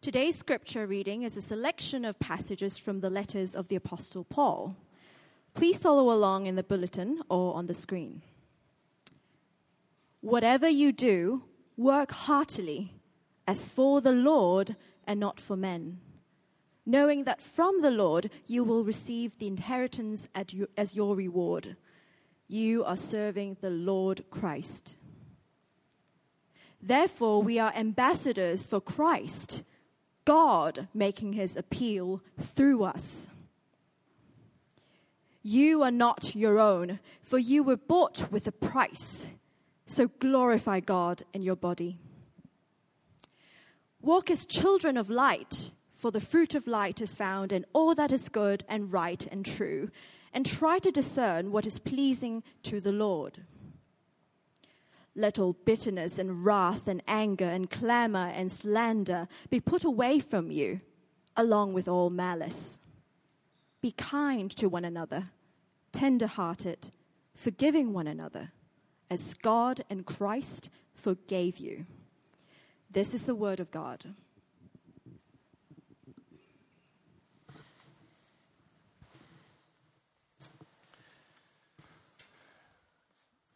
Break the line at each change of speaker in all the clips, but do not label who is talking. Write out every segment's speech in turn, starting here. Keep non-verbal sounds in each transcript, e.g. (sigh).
Today's scripture reading is a selection of passages from the letters of the Apostle Paul. Please follow along in the bulletin or on the screen. Whatever you do, work heartily, as for the Lord and not for men, knowing that from the Lord you will receive the inheritance as your reward. You are serving the Lord Christ. Therefore, we are ambassadors for Christ, God making his appeal through us. You are not your own, for you were bought with a price. So glorify God in your body. Walk as children of light, for the fruit of light is found in all that is good and right and true, and try to discern what is pleasing to the Lord. Let all bitterness and wrath and anger and clamor and slander be put away from you, along with all malice. Be kind to one another, tender hearted, forgiving one another, as God and Christ forgave you. This is the word of God.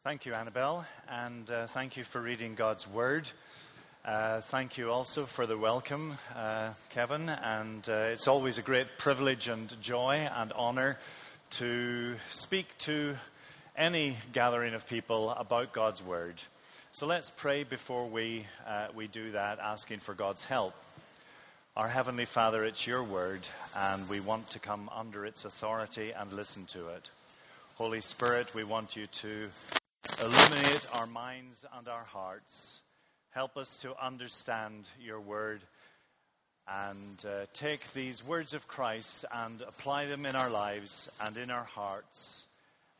Thank you, Annabelle, and uh, thank you for reading God's Word. Uh, thank you also for the welcome, uh, Kevin, and uh, it's always a great privilege and joy and honor to speak to any gathering of people about God's Word. So let's pray before we, uh, we do that, asking for God's help. Our Heavenly Father, it's your Word, and we want to come under its authority and listen to it. Holy Spirit, we want you to Illuminate our minds and our hearts. Help us to understand your word and uh, take these words of Christ and apply them in our lives and in our hearts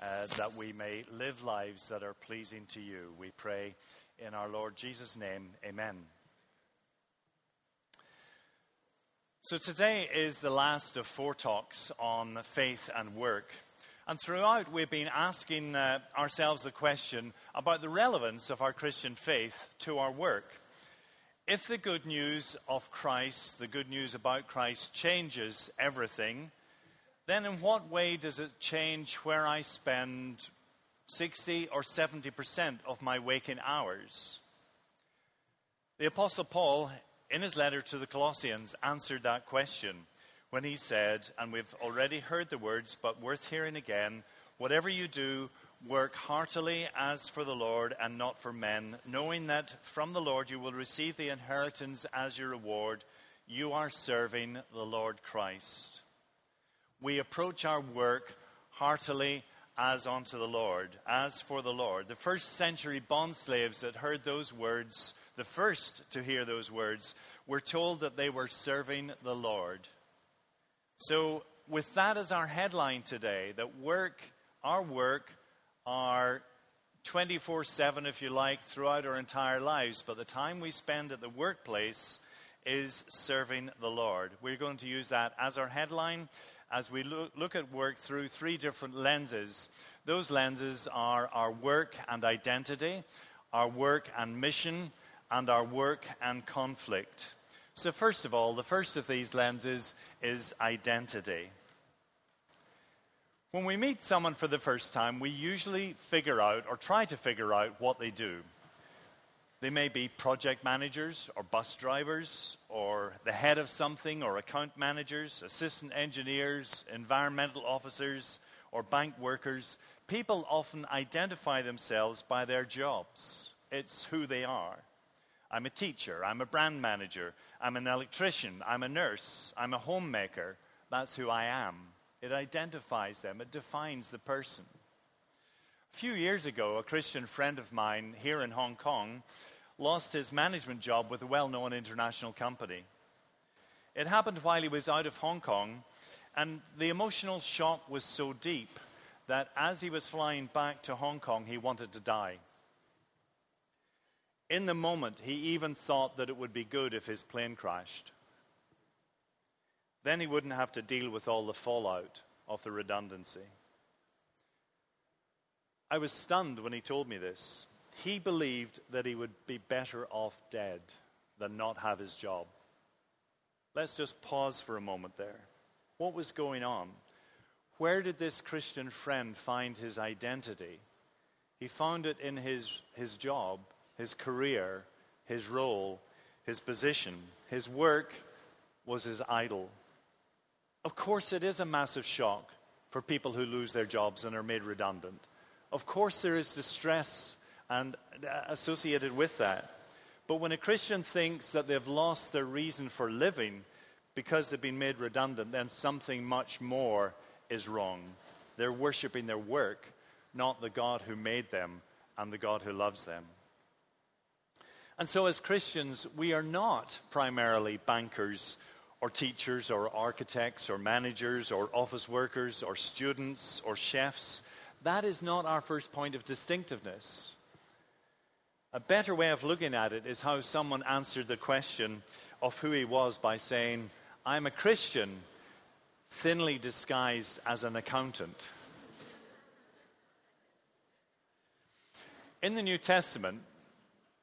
uh, that we may live lives that are pleasing to you. We pray in our Lord Jesus' name. Amen. So today is the last of four talks on faith and work. And throughout, we've been asking uh, ourselves the question about the relevance of our Christian faith to our work. If the good news of Christ, the good news about Christ, changes everything, then in what way does it change where I spend 60 or 70% of my waking hours? The Apostle Paul, in his letter to the Colossians, answered that question when he said, and we've already heard the words, but worth hearing again whatever you do, work heartily as for the Lord and not for men, knowing that from the Lord you will receive the inheritance as your reward. You are serving the Lord Christ. We approach our work heartily as unto the Lord, as for the Lord. The first century bond slaves that heard those words, the first to hear those words, were told that they were serving the Lord. So, with that as our headline today, that work, our work, are 24 7, if you like, throughout our entire lives, but the time we spend at the workplace is serving the Lord. We're going to use that as our headline as we look, look at work through three different lenses. Those lenses are our work and identity, our work and mission, and our work and conflict. So, first of all, the first of these lenses is identity. When we meet someone for the first time, we usually figure out or try to figure out what they do. They may be project managers or bus drivers or the head of something or account managers, assistant engineers, environmental officers, or bank workers. People often identify themselves by their jobs, it's who they are. I'm a teacher, I'm a brand manager, I'm an electrician, I'm a nurse, I'm a homemaker. That's who I am. It identifies them, it defines the person. A few years ago, a Christian friend of mine here in Hong Kong lost his management job with a well known international company. It happened while he was out of Hong Kong, and the emotional shock was so deep that as he was flying back to Hong Kong, he wanted to die. In the moment, he even thought that it would be good if his plane crashed. Then he wouldn't have to deal with all the fallout of the redundancy. I was stunned when he told me this. He believed that he would be better off dead than not have his job. Let's just pause for a moment there. What was going on? Where did this Christian friend find his identity? He found it in his, his job, his career, his role, his position. His work was his idol. Of course, it is a massive shock for people who lose their jobs and are made redundant. Of course, there is distress and uh, associated with that. But when a Christian thinks that they've lost their reason for living because they've been made redundant, then something much more is wrong. They're worshiping their work, not the God who made them and the God who loves them. And so, as Christians, we are not primarily bankers or teachers or architects or managers or office workers or students or chefs. That is not our first point of distinctiveness. A better way of looking at it is how someone answered the question of who he was by saying, I'm a Christian, thinly disguised as an accountant. In the New Testament,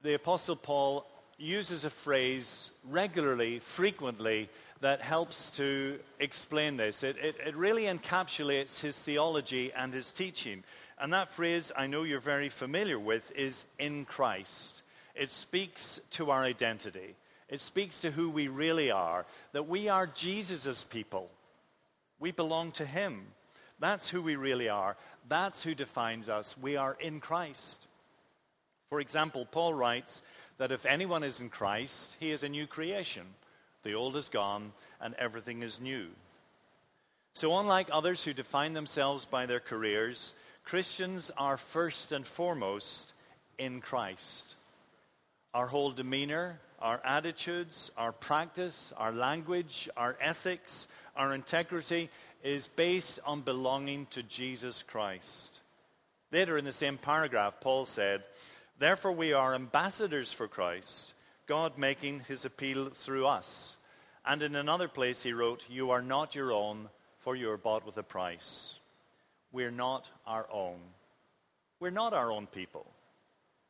the Apostle Paul uses a phrase regularly, frequently, that helps to explain this. It, it, it, really encapsulates his theology and his teaching. And that phrase, I know you're very familiar with, is in Christ. It speaks to our identity, it speaks to who we really are, that we are Jesus' people. We belong to him. That's who we really are. That's who defines us. We are in Christ. For example, Paul writes that if anyone is in Christ, he is a new creation. The old is gone and everything is new. So, unlike others who define themselves by their careers, Christians are first and foremost in Christ. Our whole demeanor, our attitudes, our practice, our language, our ethics, our integrity is based on belonging to Jesus Christ. Later in the same paragraph, Paul said, Therefore, we are ambassadors for Christ, God making his appeal through us. And in another place, he wrote, You are not your own, for you are bought with a price. We're not our own. We're not our own people.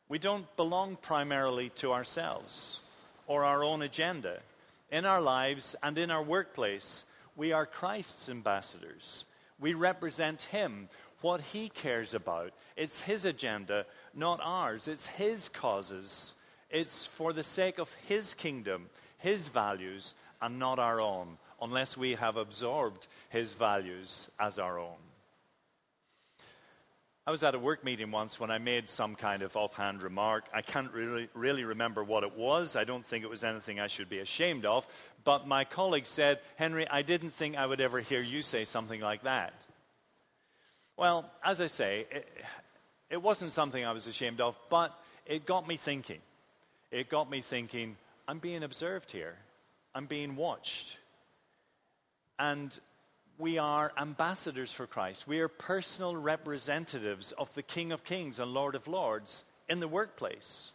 We don't belong primarily to ourselves or our own agenda. In our lives and in our workplace, we are Christ's ambassadors. We represent Him, what He cares about. It's His agenda, not ours. It's His causes. It's for the sake of His kingdom, His values, and not our own, unless we have absorbed His values as our own. I was at a work meeting once when I made some kind of offhand remark. I can't really, really remember what it was. I don't think it was anything I should be ashamed of. But my colleague said, Henry, I didn't think I would ever hear you say something like that. Well, as I say, it wasn't something I was ashamed of, but it got me thinking. It got me thinking, I'm being observed here, I'm being watched. And we are ambassadors for Christ. We are personal representatives of the King of Kings and Lord of Lords in the workplace.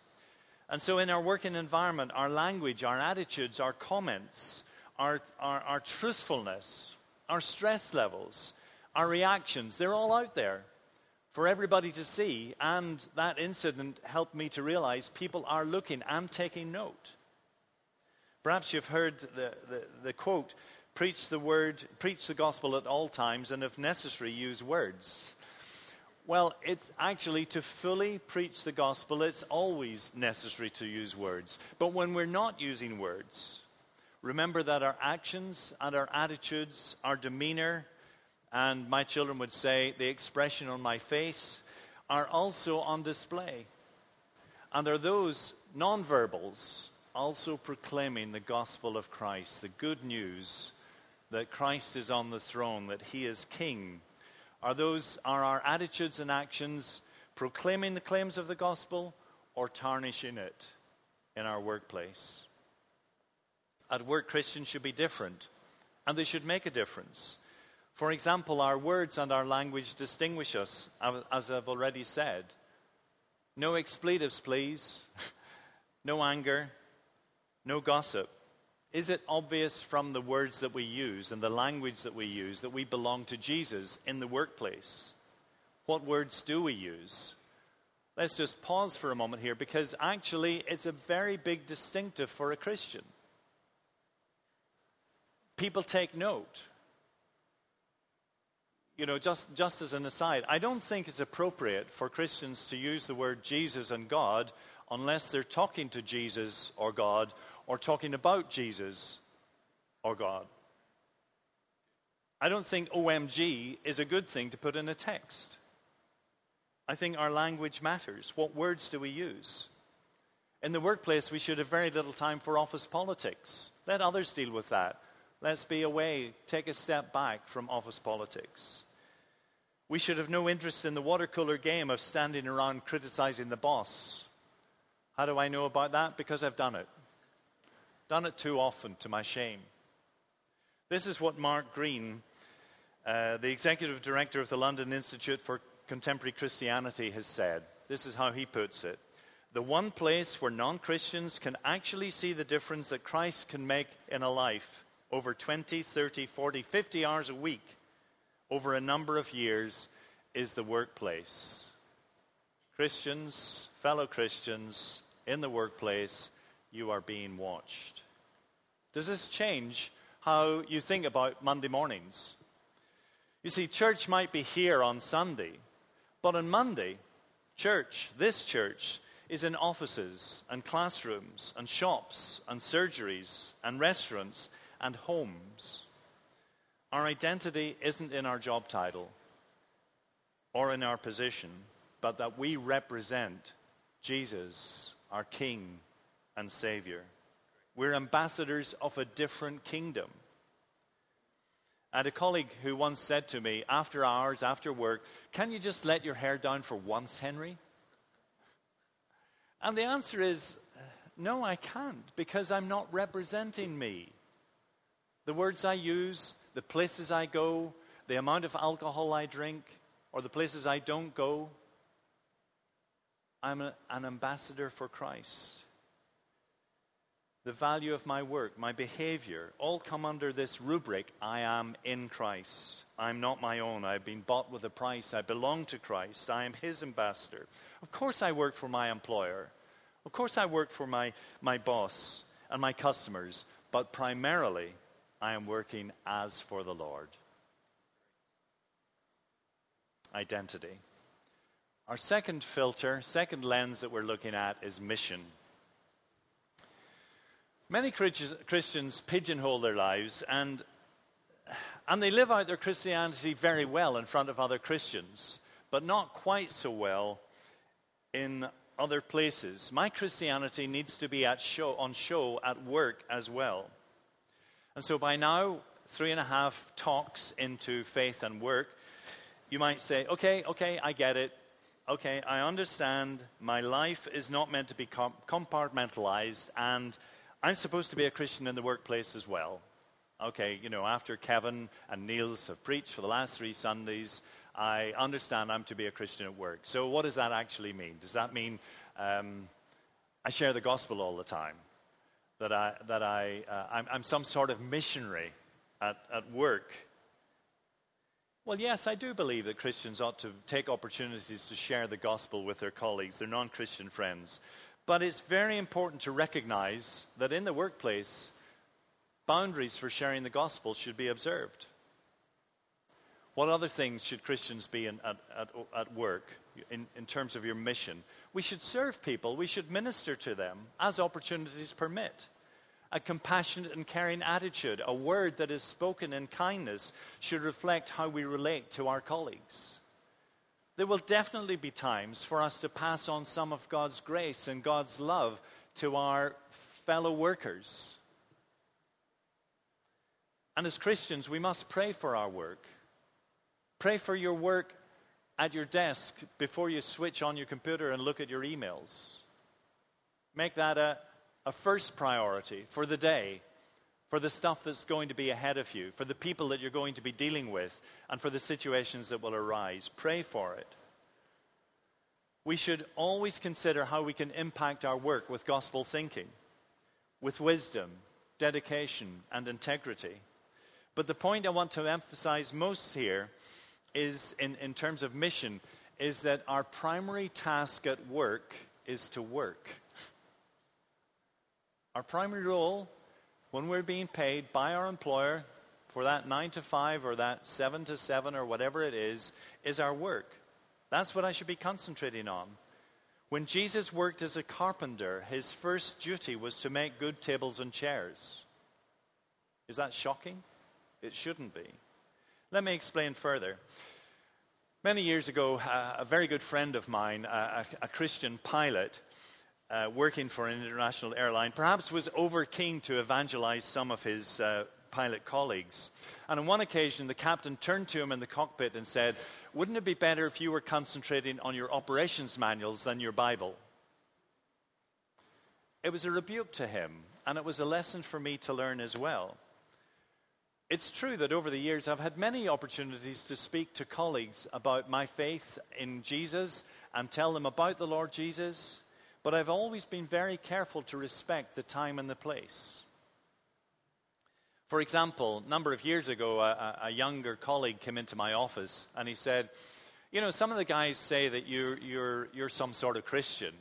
And so, in our working environment, our language, our attitudes, our comments, our, our, our truthfulness, our stress levels, our reactions, they're all out there for everybody to see. And that incident helped me to realize people are looking and taking note. Perhaps you've heard the, the, the quote preach the word, preach the gospel at all times, and if necessary, use words. Well, it's actually to fully preach the gospel, it's always necessary to use words. But when we're not using words, remember that our actions and our attitudes, our demeanor, and my children would say the expression on my face are also on display. And are those nonverbals also proclaiming the gospel of Christ, the good news that Christ is on the throne, that he is king? Are those are our attitudes and actions proclaiming the claims of the gospel or tarnishing it in our workplace? At work, Christians should be different, and they should make a difference. For example, our words and our language distinguish us, as I've already said. No expletives, please. (laughs) no anger. No gossip. Is it obvious from the words that we use and the language that we use that we belong to Jesus in the workplace? What words do we use? Let's just pause for a moment here because actually it's a very big distinctive for a Christian. people take note. You know, just, just as an aside, I don't think it's appropriate for Christians to use the word Jesus and God unless they're talking to Jesus or God or talking about Jesus or God. I don't think OMG is a good thing to put in a text. I think our language matters. What words do we use? In the workplace, we should have very little time for office politics. Let others deal with that. Let's be away, take a step back from office politics. We should have no interest in the watercolor game of standing around criticizing the boss. How do I know about that? Because I've done it. Done it too often to my shame. This is what Mark Greene, uh, the executive director of the London Institute for Contemporary Christianity, has said. This is how he puts it. The one place where non Christians can actually see the difference that Christ can make in a life over 20, 30, 40, 50 hours a week over a number of years is the workplace. Christians, fellow Christians, in the workplace, you are being watched. Does this change how you think about Monday mornings? You see, church might be here on Sunday, but on Monday, church, this church, is in offices and classrooms and shops and surgeries and restaurants and homes. Our identity isn't in our job title or in our position, but that we represent Jesus, our King and Savior. We're ambassadors of a different kingdom. Had a colleague who once said to me, after hours, after work, Can you just let your hair down for once, Henry? And the answer is, No, I can't, because I'm not representing me. The words I use, the places I go, the amount of alcohol I drink, or the places I don't go. I'm a, an ambassador for Christ. The value of my work, my behavior, all come under this rubric I am in Christ. I'm not my own. I've been bought with a price. I belong to Christ. I am his ambassador. Of course, I work for my employer. Of course, I work for my, my boss and my customers. But primarily, I am working as for the Lord. Identity. Our second filter, second lens that we're looking at is mission. Many Christians pigeonhole their lives and, and they live out their Christianity very well in front of other Christians, but not quite so well in other places. My Christianity needs to be at show, on show at work as well. And so by now, three and a half talks into faith and work, you might say, okay, okay, I get it. Okay, I understand my life is not meant to be compartmentalized, and I'm supposed to be a Christian in the workplace as well. Okay, you know, after Kevin and Niels have preached for the last three Sundays, I understand I'm to be a Christian at work. So, what does that actually mean? Does that mean um, I share the gospel all the time? That, I, that I, uh, I'm, I'm some sort of missionary at, at work. Well, yes, I do believe that Christians ought to take opportunities to share the gospel with their colleagues, their non Christian friends. But it's very important to recognize that in the workplace, boundaries for sharing the gospel should be observed. What other things should Christians be in, at, at, at work in, in terms of your mission? We should serve people, we should minister to them as opportunities permit. A compassionate and caring attitude, a word that is spoken in kindness, should reflect how we relate to our colleagues. There will definitely be times for us to pass on some of God's grace and God's love to our fellow workers. And as Christians, we must pray for our work. Pray for your work at your desk before you switch on your computer and look at your emails. Make that a, a first priority for the day, for the stuff that's going to be ahead of you, for the people that you're going to be dealing with, and for the situations that will arise. Pray for it. We should always consider how we can impact our work with gospel thinking, with wisdom, dedication, and integrity. But the point I want to emphasize most here is, in, in terms of mission, is that our primary task at work is to work. Our primary role when we're being paid by our employer for that 9 to 5 or that 7 to 7 or whatever it is, is our work. That's what I should be concentrating on. When Jesus worked as a carpenter, his first duty was to make good tables and chairs. Is that shocking? It shouldn't be. Let me explain further. Many years ago, a very good friend of mine, a, Christian pilot, uh, working for an international airline, perhaps was over keen to evangelize some of his uh, pilot colleagues. And on one occasion, the captain turned to him in the cockpit and said, Wouldn't it be better if you were concentrating on your operations manuals than your Bible? It was a rebuke to him, and it was a lesson for me to learn as well. It's true that over the years I've had many opportunities to speak to colleagues about my faith in Jesus and tell them about the Lord Jesus, but I've always been very careful to respect the time and the place. For example, a number of years ago, a, a, younger colleague came into my office and he said, You know, some of the guys say that you're, you're, you're some sort of Christian.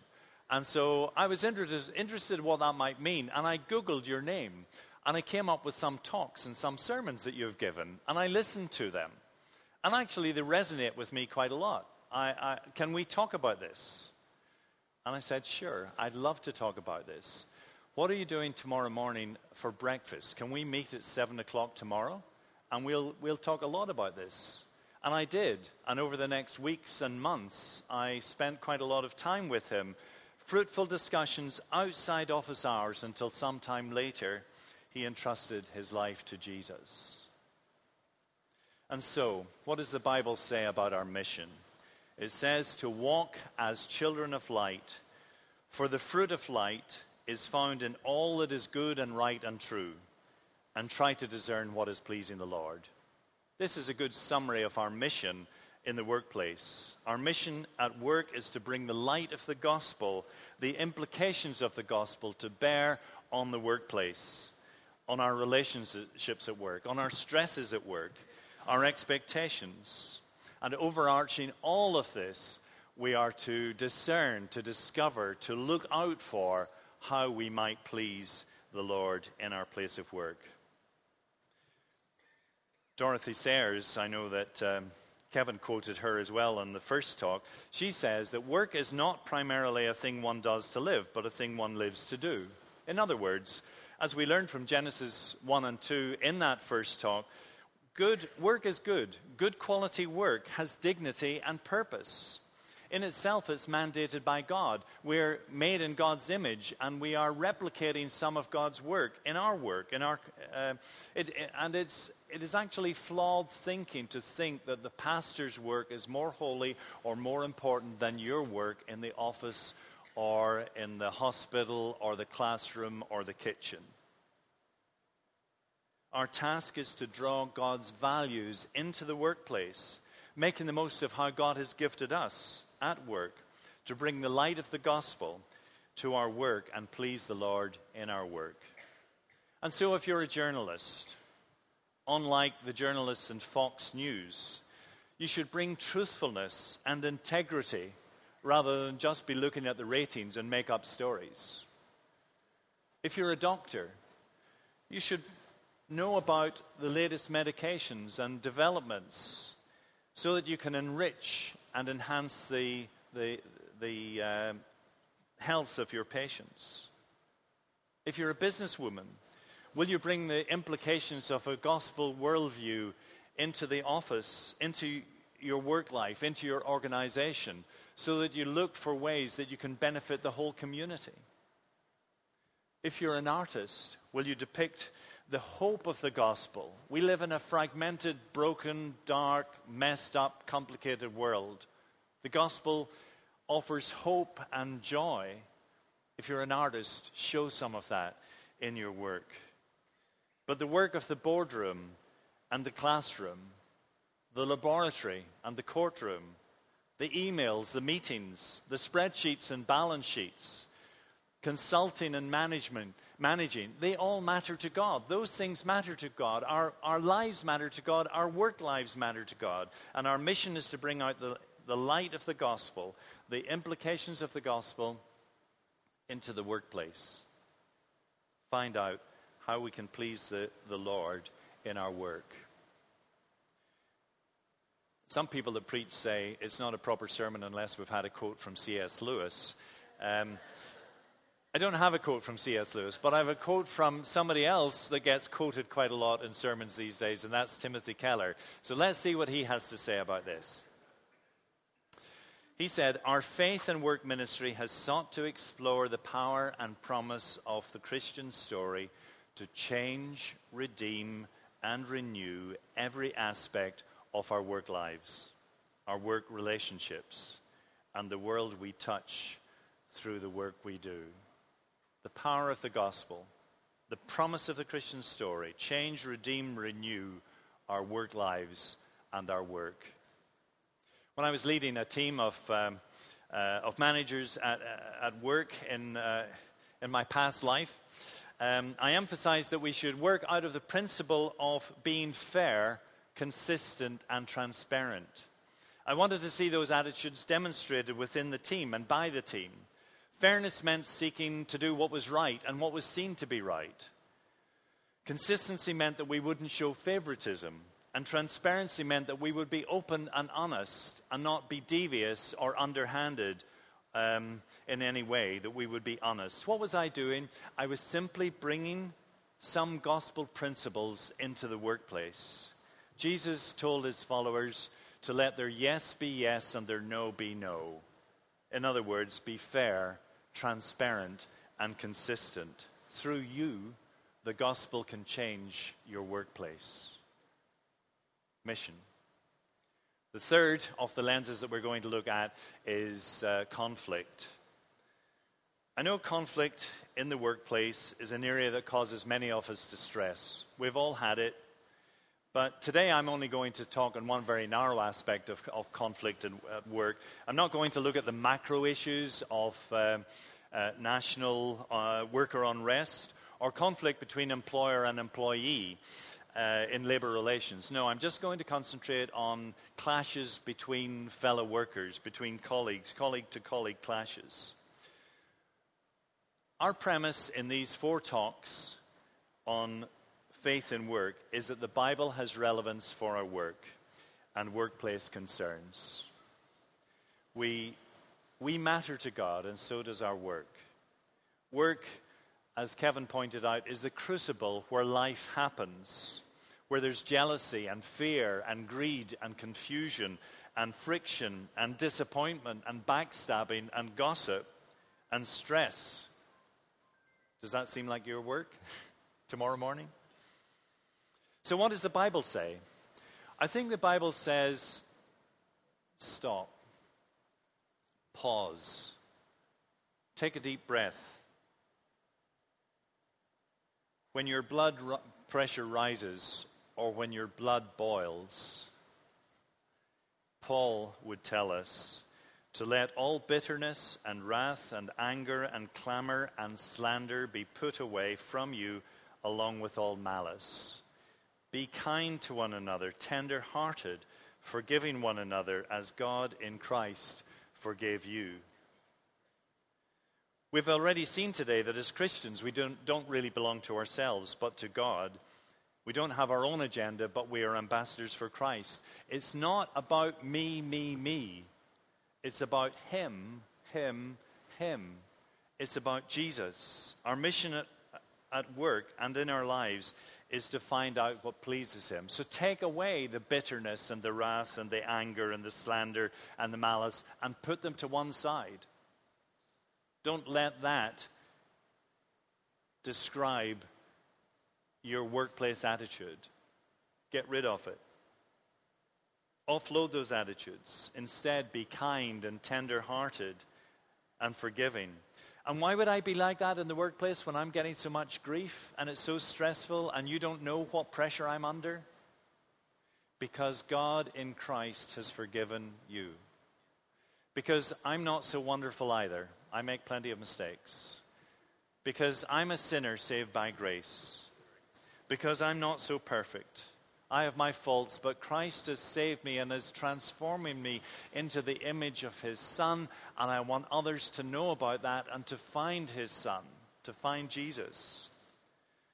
And so I was interested, interested in what that might mean, and I Googled your name. And I came up with some talks and some sermons that you've given, and I listened to them. And actually, they resonate with me quite a lot. I, I, can we talk about this? And I said, Sure, I'd love to talk about this. What are you doing tomorrow morning for breakfast? Can we meet at 7 o'clock tomorrow? And we'll, we'll talk a lot about this. And I did. And over the next weeks and months, I spent quite a lot of time with him. Fruitful discussions outside office hours until sometime later, he entrusted his life to Jesus. And so, what does the Bible say about our mission? It says to walk as children of light, for the fruit of light is found in all that is good and right and true, and try to discern what is pleasing the Lord. This is a good summary of our mission in the workplace. Our mission at work is to bring the light of the gospel, the implications of the gospel, to bear on the workplace, on our relationships at work, on our stresses at work, our expectations. And overarching all of this, we are to discern, to discover, to look out for how we might please the Lord in our place of work. Dorothy Sayers, I know that um, Kevin quoted her as well in the first talk. She says that work is not primarily a thing one does to live, but a thing one lives to do. In other words, as we learned from Genesis 1 and 2 in that first talk, good work is good. Good quality work has dignity and purpose in itself it's mandated by God. We're made in God's image, and we are replicating some of God's work in our work. In our, uh, it, and it's, it is actually flawed thinking to think that the pastor's work is more holy or more important than your work in the office or in the hospital or the classroom or the kitchen. Our task is to draw God's values into the workplace, making the most of how God has gifted us at work to bring the light of the gospel to our work and please the Lord in our work. And so, if you're a journalist, unlike the journalists in Fox News, you should bring truthfulness and integrity rather than just be looking at the ratings and make up stories. If you're a doctor, you should know about the latest medications and developments so that you can enrich and enhance the, the, the uh, health of your patients? If you're a businesswoman, will you bring the implications of a gospel worldview into the office, into your work life, into your organization, so that you look for ways that you can benefit the whole community? If you're an artist, will you depict the hope of the gospel. We live in a fragmented, broken, dark, messed up, complicated world. The gospel offers hope and joy. If you're an artist, show some of that in your work. But the work of the boardroom and the classroom, the laboratory and the courtroom, the emails, the meetings, the spreadsheets and balance sheets, consulting and management, managing, they all matter to God. Those things matter to God. Our, our lives matter to God. Our work lives matter to God. And our mission is to bring out the, the light of the gospel, the implications of the gospel into the workplace. Find out how we can please the, the Lord in our work. Some people that preach say it's not a proper sermon unless we've had a quote from C.S. Lewis. Um, I don't have a quote from C.S. Lewis, but I have a quote from somebody else that gets quoted quite a lot in sermons these days, and that's Timothy Keller. So let's see what he has to say about this. He said, Our faith and work ministry has sought to explore the power and promise of the Christian story to change, redeem, and renew every aspect of our work lives, our work relationships, and the world we touch through the work we do. The power of the gospel, the promise of the Christian story change, redeem, renew our work lives and our work. When I was leading a team of, um, uh, of managers at, uh, at work in, uh, in my past life, um, I emphasized that we should work out of the principle of being fair consistent, and transparent. I wanted to see those attitudes demonstrated within the team and by the team. Fairness meant seeking to do what was right and what was seen to be right. Consistency meant that we wouldn't show favoritism, and transparency meant that we would be open and honest and not be devious or underhanded um, in any way, that we would be honest. What was I doing? I was simply bringing some gospel principles into the workplace. Jesus told his followers to let their yes be yes and their no be no. In other words, be fair, transparent, and consistent. Through you, the gospel can change your workplace. Mission. The third of the lenses that we're going to look at is uh, conflict. I know conflict in the workplace is an area that causes many of us distress. We've all had it. But today I'm only going to talk on one very narrow aspect of, of conflict and at work. I'm not going to look at the macro issues of uh, uh, national uh, worker unrest or conflict between employer and employee uh, in labor relations. No, I'm just going to concentrate on clashes between fellow workers, between colleagues, colleague to colleague clashes. Our premise in these four talks on faith in work is that the Bible has relevance for our work and workplace concerns. We, we matter to God, and so does our work. Work, as Kevin pointed out, is the crucible where life happens, where there's jealousy and fear and greed and confusion and friction and disappointment and backstabbing and gossip and stress. Does that seem like your work (laughs) tomorrow morning? So, what does the Bible say? I think the Bible says stop, pause, take a deep breath. When your blood pressure rises or when your blood boils, Paul would tell us to let all bitterness and wrath and anger and clamor and slander be put away from you along with all malice. Be kind to one another, tender hearted, forgiving one another as God in Christ forgave you. We've already seen today that as Christians, we don't, don't really belong to ourselves, but to God. We don't have our own agenda, but we are ambassadors for Christ. It's not about me, me, me. It's about Him, Him, Him. It's about Jesus. Our mission at, at work and in our lives is to find out what pleases him. So take away the bitterness and the wrath and the anger and the slander and the malice and put them to one side. Don't let that describe your workplace attitude. Get rid of it. Offload those attitudes. Instead, be kind and tender hearted and forgiving. And why would I be like that in the workplace when I'm getting so much grief and it's so stressful and you don't know what pressure I'm under? Because God in Christ has forgiven you. Because I'm not so wonderful either. I make plenty of mistakes. Because I'm a sinner saved by grace. Because I'm not so perfect. I have my faults, but Christ has saved me and is transforming me into the image of his Son. And I want others to know about that and to find his Son, to find Jesus.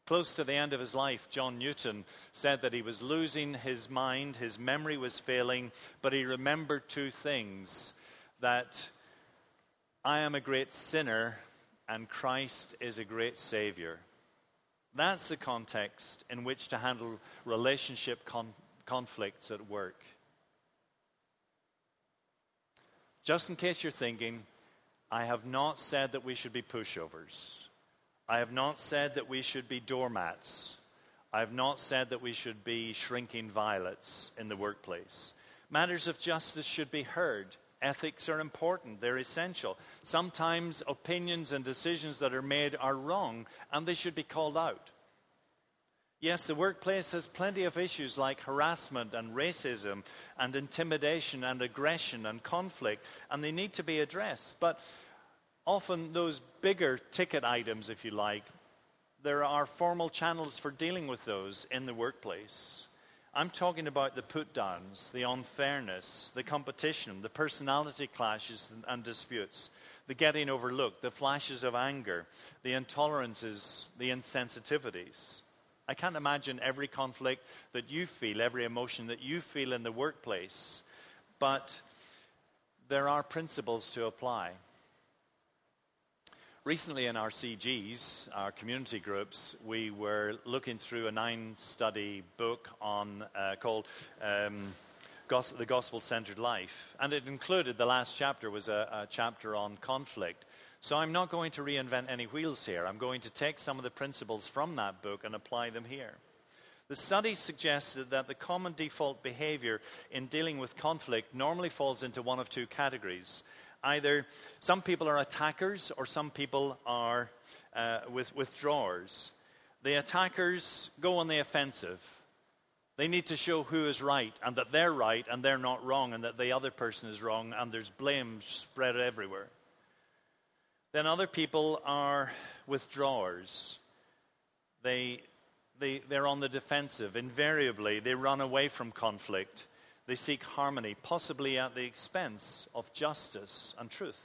Close to the end of his life, John Newton said that he was losing his mind, his memory was failing, but he remembered two things that I am a great sinner and Christ is a great Savior. That's the context in which to handle relationship con- conflicts at work. Just in case you're thinking, I have not said that we should be pushovers. I have not said that we should be doormats. I have not said that we should be shrinking violets in the workplace. Matters of justice should be heard. Ethics are important, they're essential. Sometimes opinions and decisions that are made are wrong, and they should be called out. Yes, the workplace has plenty of issues like harassment and racism and intimidation and aggression and conflict, and they need to be addressed. But often those bigger ticket items, if you like, there are formal channels for dealing with those in the workplace. I'm talking about the put downs, the unfairness, the competition, the personality clashes and disputes, the getting overlooked, the flashes of anger, the intolerances, the insensitivities. I can't imagine every conflict that you feel, every emotion that you feel in the workplace, but there are principles to apply. Recently, in our CGs, our community groups, we were looking through a nine study book on, uh, called um, Gos- The Gospel Centered Life. And it included, the last chapter was a, a chapter on conflict. So I'm not going to reinvent any wheels here. I'm going to take some of the principles from that book and apply them here. The study suggested that the common default behavior in dealing with conflict normally falls into one of two categories either some people are attackers or some people are uh, with withdrawers. The attackers go on the offensive. They need to show who is right and that they're right and they're not wrong and that the other person is wrong and there's blame spread everywhere. Then other people are withdrawers. They, they, they're on the defensive. Invariably, they run away from conflict. They seek harmony, possibly at the expense of justice and truth.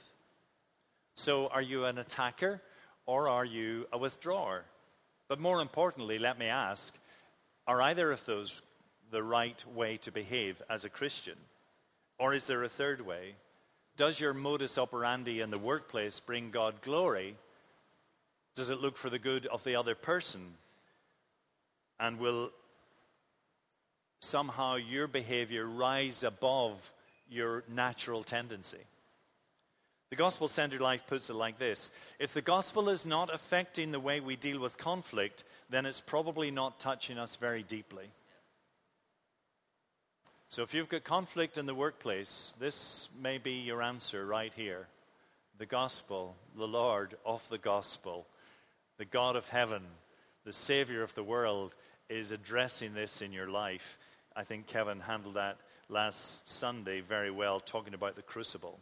So, are you an attacker or are you a withdrawer? But more importantly, let me ask are either of those the right way to behave as a Christian? Or is there a third way? Does your modus operandi in the workplace bring God glory? Does it look for the good of the other person? And will somehow your behavior rise above your natural tendency. The gospel centered life puts it like this If the gospel is not affecting the way we deal with conflict, then it's probably not touching us very deeply. So if you've got conflict in the workplace, this may be your answer right here. The gospel, the Lord of the gospel, the God of heaven, the Savior of the world, is addressing this in your life. I think Kevin handled that last Sunday very well, talking about the crucible.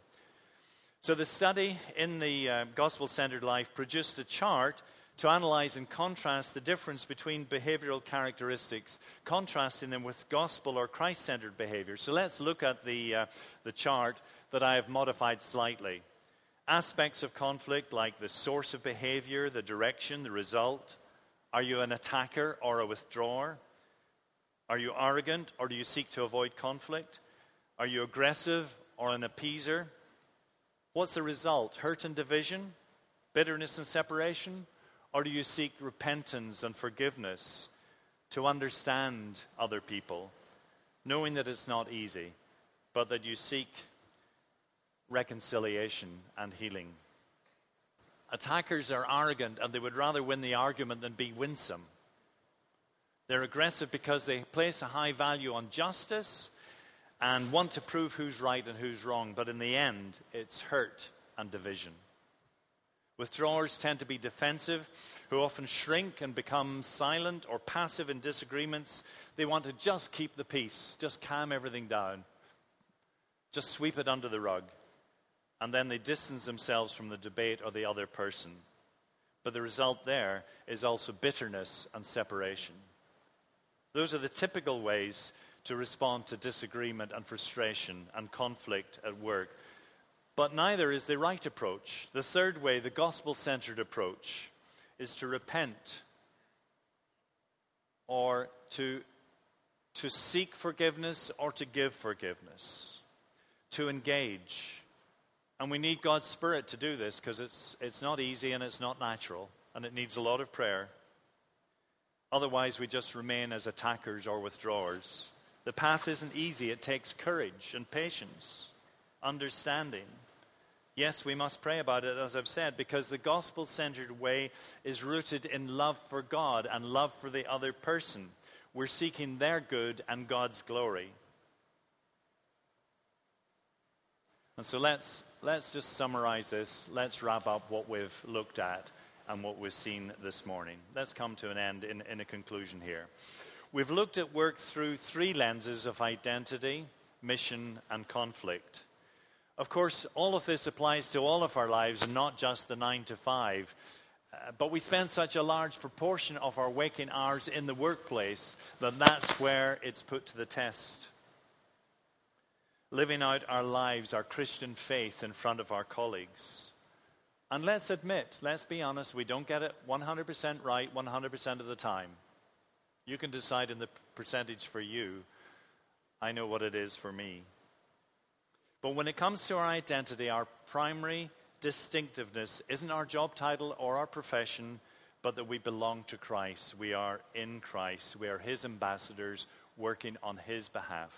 So, the study in the uh, gospel centered life produced a chart to analyze and contrast the difference between behavioral characteristics, contrasting them with gospel or Christ centered behavior. So, let's look at the, uh, the chart that I have modified slightly. Aspects of conflict, like the source of behavior, the direction, the result. Are you an attacker or a withdrawer? Are you arrogant or do you seek to avoid conflict? Are you aggressive or an appeaser? What's the result? Hurt and division? Bitterness and separation? Or do you seek repentance and forgiveness to understand other people, knowing that it's not easy, but that you seek reconciliation and healing? Attackers are arrogant and they would rather win the argument than be winsome. They're aggressive because they place a high value on justice and want to prove who's right and who's wrong, but in the end, it's hurt and division. Withdrawers tend to be defensive, who often shrink and become silent or passive in disagreements. They want to just keep the peace, just calm everything down, just sweep it under the rug. And then they distance themselves from the debate or the other person. But the result there is also bitterness and separation. Those are the typical ways to respond to disagreement and frustration and conflict at work. But neither is the right approach. The third way, the gospel centered approach, is to repent or to, to seek forgiveness or to give forgiveness, to engage. And we need God's Spirit to do this because it's, it's not easy and it's not natural and it needs a lot of prayer. Otherwise, we just remain as attackers or withdrawers. The path isn't easy, it takes courage and patience, understanding. Yes, we must pray about it, as I've said, because the gospel centered way is rooted in love for God and love for the other person. We're seeking their good and God's glory. And so let's, let's just summarize this. Let's wrap up what we've looked at and what we've seen this morning. Let's come to an end in, in a conclusion here. We've looked at work through three lenses of identity, mission, and conflict. Of course, all of this applies to all of our lives not just the nine to five. Uh, but we spend such a large proportion of our waking hours in the workplace that that's where it's put to the test. Living out our lives, our Christian faith in front of our colleagues. And let's admit, let's be honest, we don't get it 100% right 100% of the time. You can decide in the percentage for you. I know what it is for me. But when it comes to our identity, our primary distinctiveness isn't our job title or our profession, but that we belong to Christ. We are in Christ. We are His ambassadors working on His behalf.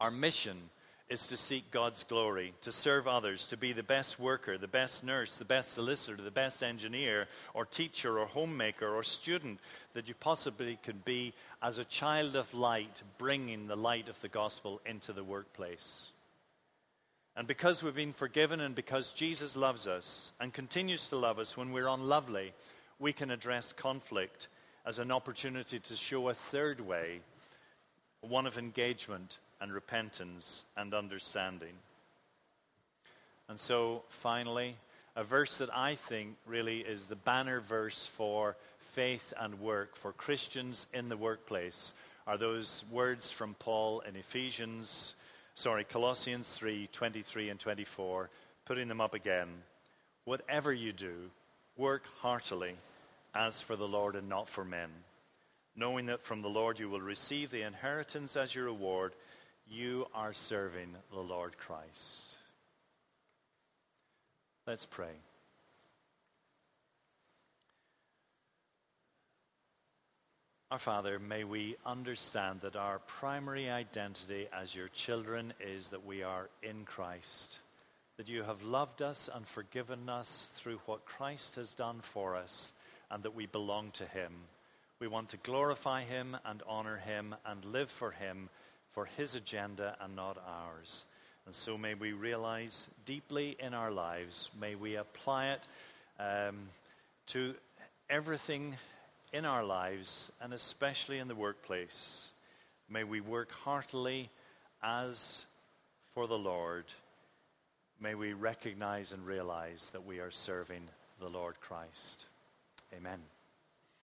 Our mission is to seek God's glory, to serve others, to be the best worker, the best nurse, the best solicitor, the best engineer, or teacher, or homemaker, or student that you possibly could be as a child of light, bringing the light of the gospel into the workplace. And because we've been forgiven and because Jesus loves us and continues to love us when we're unlovely, we can address conflict as an opportunity to show a third way, one of engagement and repentance and understanding. And so, finally, a verse that I think really is the banner verse for faith and work for Christians in the workplace are those words from Paul in Ephesians, sorry, Colossians 3 23 and 24, putting them up again. Whatever you do, work heartily as for the Lord and not for men, knowing that from the Lord you will receive the inheritance as your reward you are serving the Lord Christ. Let's pray. Our Father, may we understand that our primary identity as your children is that we are in Christ, that you have loved us and forgiven us through what Christ has done for us, and that we belong to him. We want to glorify him and honor him and live for him for his agenda and not ours. And so may we realize deeply in our lives, may we apply it um, to everything in our lives, and especially in the workplace. May we work heartily as for the Lord. May we recognize and realize that we are serving the Lord Christ. Amen.